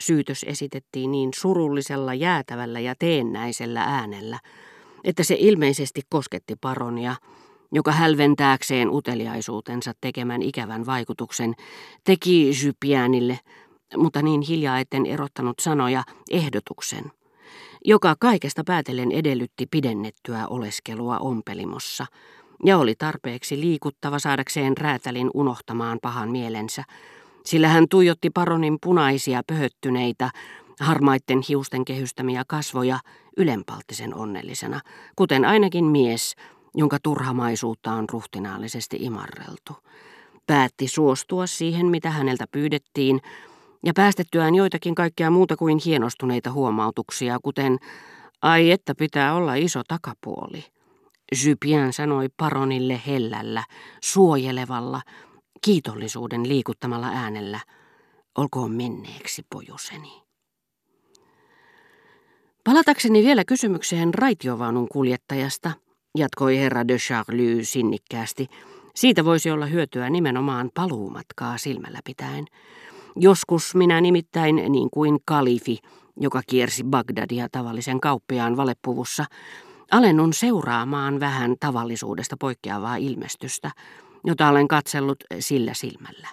Syytös esitettiin niin surullisella, jäätävällä ja teennäisellä äänellä, että se ilmeisesti kosketti paronia, joka hälventääkseen uteliaisuutensa tekemän ikävän vaikutuksen teki Jypiänille, mutta niin hiljaa etten erottanut sanoja, ehdotuksen, joka kaikesta päätellen edellytti pidennettyä oleskelua ompelimossa, ja oli tarpeeksi liikuttava saadakseen räätälin unohtamaan pahan mielensä, sillä hän tuijotti paronin punaisia pöhöttyneitä, harmaitten hiusten kehystämiä kasvoja ylenpalttisen onnellisena, kuten ainakin mies, jonka turhamaisuutta on ruhtinaallisesti imarreltu. Päätti suostua siihen, mitä häneltä pyydettiin, ja päästettyään joitakin kaikkea muuta kuin hienostuneita huomautuksia, kuten ai että pitää olla iso takapuoli. Jupien sanoi paronille hellällä, suojelevalla, kiitollisuuden liikuttamalla äänellä, olkoon menneeksi pojuseni. Palatakseni vielä kysymykseen raitiovaunun kuljettajasta, jatkoi herra de Charlie sinnikkäästi. Siitä voisi olla hyötyä nimenomaan paluumatkaa silmällä pitäen. Joskus minä nimittäin, niin kuin kalifi, joka kiersi Bagdadia tavallisen kauppiaan valepuvussa, alennun seuraamaan vähän tavallisuudesta poikkeavaa ilmestystä, jota olen katsellut sillä silmällä.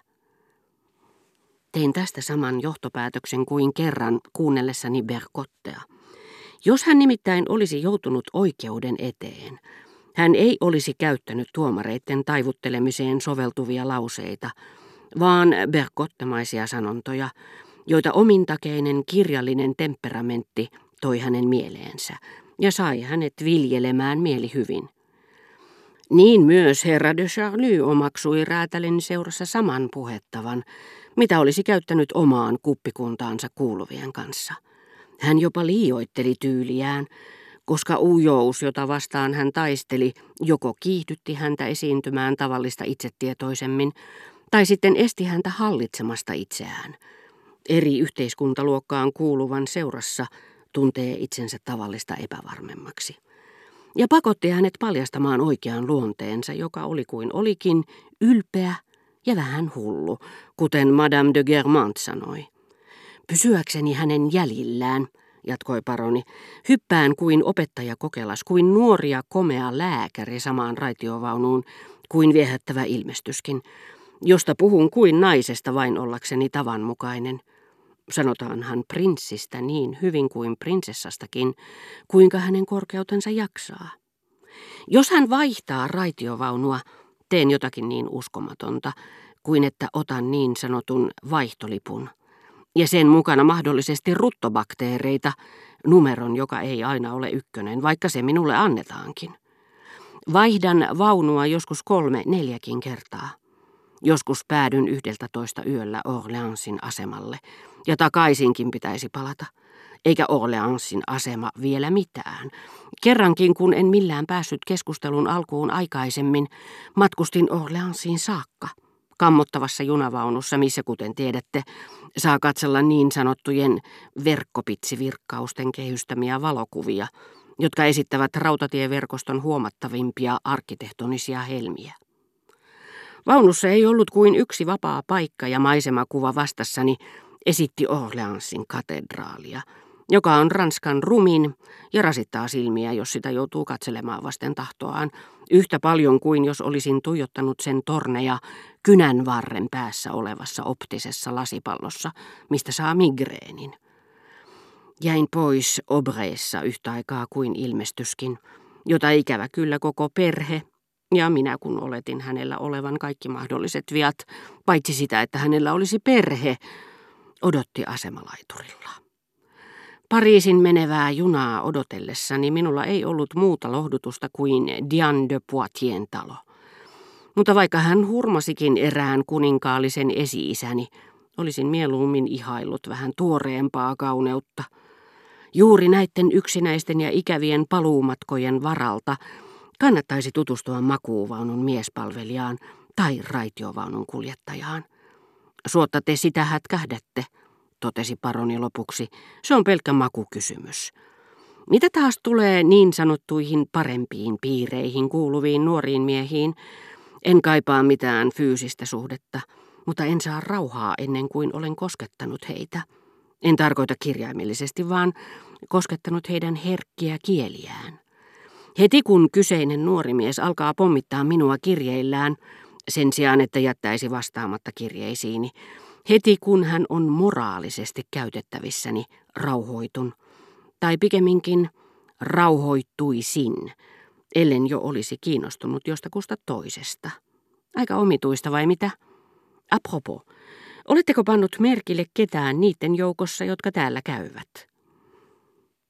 Tein tästä saman johtopäätöksen kuin kerran kuunnellessani Berkottea. Jos hän nimittäin olisi joutunut oikeuden eteen, hän ei olisi käyttänyt tuomareiden taivuttelemiseen soveltuvia lauseita, vaan berkottemaisia sanontoja, joita omintakeinen kirjallinen temperamentti toi hänen mieleensä ja sai hänet viljelemään mieli hyvin. Niin myös herra de Charlie omaksui räätälin seurassa saman puhettavan, mitä olisi käyttänyt omaan kuppikuntaansa kuuluvien kanssa. Hän jopa liioitteli tyyliään, koska ujous, jota vastaan hän taisteli, joko kiihdytti häntä esiintymään tavallista itsetietoisemmin, tai sitten esti häntä hallitsemasta itseään. Eri yhteiskuntaluokkaan kuuluvan seurassa tuntee itsensä tavallista epävarmemmaksi. Ja pakotti hänet paljastamaan oikean luonteensa, joka oli kuin olikin ylpeä ja vähän hullu, kuten Madame de Germant sanoi. Pysyäkseni hänen jäljillään, jatkoi paroni, hyppään kuin opettaja kokelas, kuin nuoria komea lääkäri samaan raitiovaunuun, kuin viehättävä ilmestyskin, josta puhun kuin naisesta vain ollakseni tavanmukainen. Sanotaanhan prinssistä niin hyvin kuin prinsessastakin, kuinka hänen korkeutensa jaksaa. Jos hän vaihtaa raitiovaunua, teen jotakin niin uskomatonta, kuin että otan niin sanotun vaihtolipun – ja sen mukana mahdollisesti ruttobakteereita, numeron, joka ei aina ole ykkönen, vaikka se minulle annetaankin. Vaihdan vaunua joskus kolme, neljäkin kertaa. Joskus päädyn yhdeltä toista yöllä Orleansin asemalle, ja takaisinkin pitäisi palata. Eikä Orleansin asema vielä mitään. Kerrankin, kun en millään päässyt keskustelun alkuun aikaisemmin, matkustin Orleansiin saakka – kammottavassa junavaunussa, missä kuten tiedätte, saa katsella niin sanottujen verkkopitsivirkkausten kehystämiä valokuvia, jotka esittävät rautatieverkoston huomattavimpia arkkitehtonisia helmiä. Vaunussa ei ollut kuin yksi vapaa paikka ja maisemakuva vastassani esitti Orleansin katedraalia – joka on Ranskan rumin ja rasittaa silmiä, jos sitä joutuu katselemaan vasten tahtoaan, yhtä paljon kuin jos olisin tuijottanut sen torneja kynän varren päässä olevassa optisessa lasipallossa, mistä saa migreenin. Jäin pois obreessa yhtä aikaa kuin ilmestyskin, jota ikävä kyllä koko perhe, ja minä kun oletin hänellä olevan kaikki mahdolliset viat, paitsi sitä, että hänellä olisi perhe, odotti asemalaiturilla. Pariisin menevää junaa odotellessani minulla ei ollut muuta lohdutusta kuin Diane de Poitien talo. Mutta vaikka hän hurmasikin erään kuninkaallisen esi-isäni, olisin mieluummin ihaillut vähän tuoreempaa kauneutta. Juuri näiden yksinäisten ja ikävien paluumatkojen varalta kannattaisi tutustua makuuvaunun miespalvelijaan tai raitiovaunun kuljettajaan. Suotta te sitä hätkähdätte totesi paroni lopuksi. Se on pelkkä makukysymys. Mitä taas tulee niin sanottuihin parempiin piireihin kuuluviin nuoriin miehiin, en kaipaa mitään fyysistä suhdetta, mutta en saa rauhaa ennen kuin olen koskettanut heitä. En tarkoita kirjaimellisesti, vaan koskettanut heidän herkkiä kieliään. Heti kun kyseinen nuori mies alkaa pommittaa minua kirjeillään, sen sijaan että jättäisi vastaamatta kirjeisiini, heti kun hän on moraalisesti käytettävissäni, rauhoitun. Tai pikemminkin rauhoittuisin, ellen jo olisi kiinnostunut jostakusta toisesta. Aika omituista vai mitä? Apropos, oletteko pannut merkille ketään niiden joukossa, jotka täällä käyvät?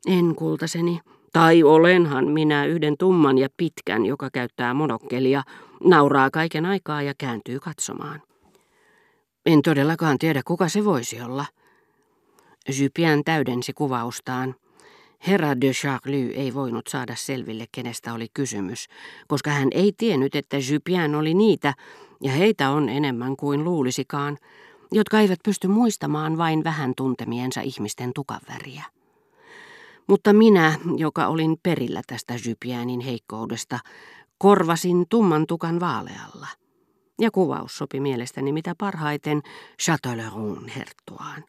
En, kultaseni. Tai olenhan minä yhden tumman ja pitkän, joka käyttää monokkelia, nauraa kaiken aikaa ja kääntyy katsomaan. En todellakaan tiedä, kuka se voisi olla. Jupien täydensi kuvaustaan. Herra de Charlie ei voinut saada selville, kenestä oli kysymys, koska hän ei tiennyt, että Jupien oli niitä, ja heitä on enemmän kuin luulisikaan, jotka eivät pysty muistamaan vain vähän tuntemiensa ihmisten tukaväriä. Mutta minä, joka olin perillä tästä Jypiänin heikkoudesta, korvasin tumman tukan vaalealla. Ja kuvaus sopi mielestäni mitä parhaiten Châtelleraun herttuaan.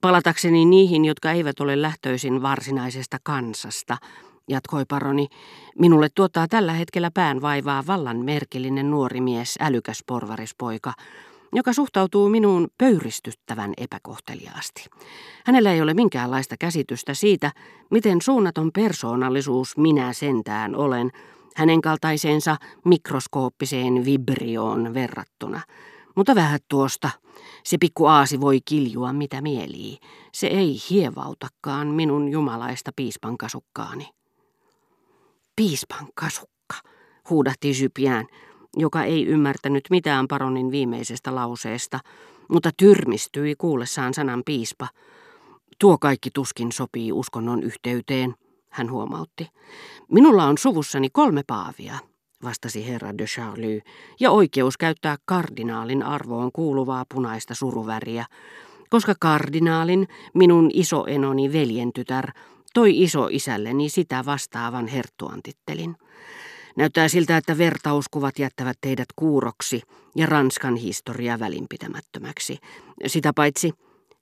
Palatakseni niihin, jotka eivät ole lähtöisin varsinaisesta kansasta, jatkoi paroni, minulle tuottaa tällä hetkellä päänvaivaa vallan merkillinen nuori mies, älykäs porvarispoika, joka suhtautuu minuun pöyristyttävän epäkohteliaasti. Hänellä ei ole minkäänlaista käsitystä siitä, miten suunnaton persoonallisuus minä sentään olen, hänen kaltaiseensa mikroskooppiseen vibrioon verrattuna. Mutta vähän tuosta. Se pikku aasi voi kiljua mitä mielii. Se ei hievautakaan minun jumalaista piispan kasukkaani. Piispan kasukka, huudahti Jypiään joka ei ymmärtänyt mitään paronin viimeisestä lauseesta, mutta tyrmistyi kuullessaan sanan piispa. Tuo kaikki tuskin sopii uskonnon yhteyteen, hän huomautti. Minulla on suvussani kolme paavia, vastasi herra de Charlie, ja oikeus käyttää kardinaalin arvoon kuuluvaa punaista suruväriä, koska kardinaalin, minun isoenoni veljentytär, toi iso isälleni sitä vastaavan herttuantittelin. Näyttää siltä, että vertauskuvat jättävät teidät kuuroksi ja Ranskan historia välinpitämättömäksi. Sitä paitsi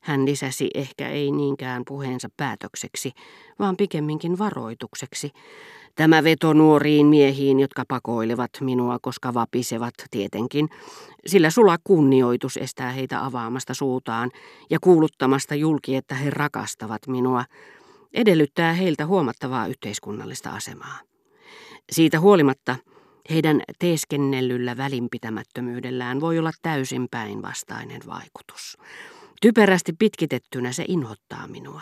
hän lisäsi ehkä ei niinkään puheensa päätökseksi, vaan pikemminkin varoitukseksi. Tämä veto nuoriin miehiin, jotka pakoilevat minua, koska vapisevat tietenkin, sillä sula kunnioitus estää heitä avaamasta suutaan ja kuuluttamasta julki, että he rakastavat minua, edellyttää heiltä huomattavaa yhteiskunnallista asemaa. Siitä huolimatta heidän teeskennellyllä välinpitämättömyydellään voi olla täysin päinvastainen vaikutus. Typerästi pitkitettynä se inhottaa minua.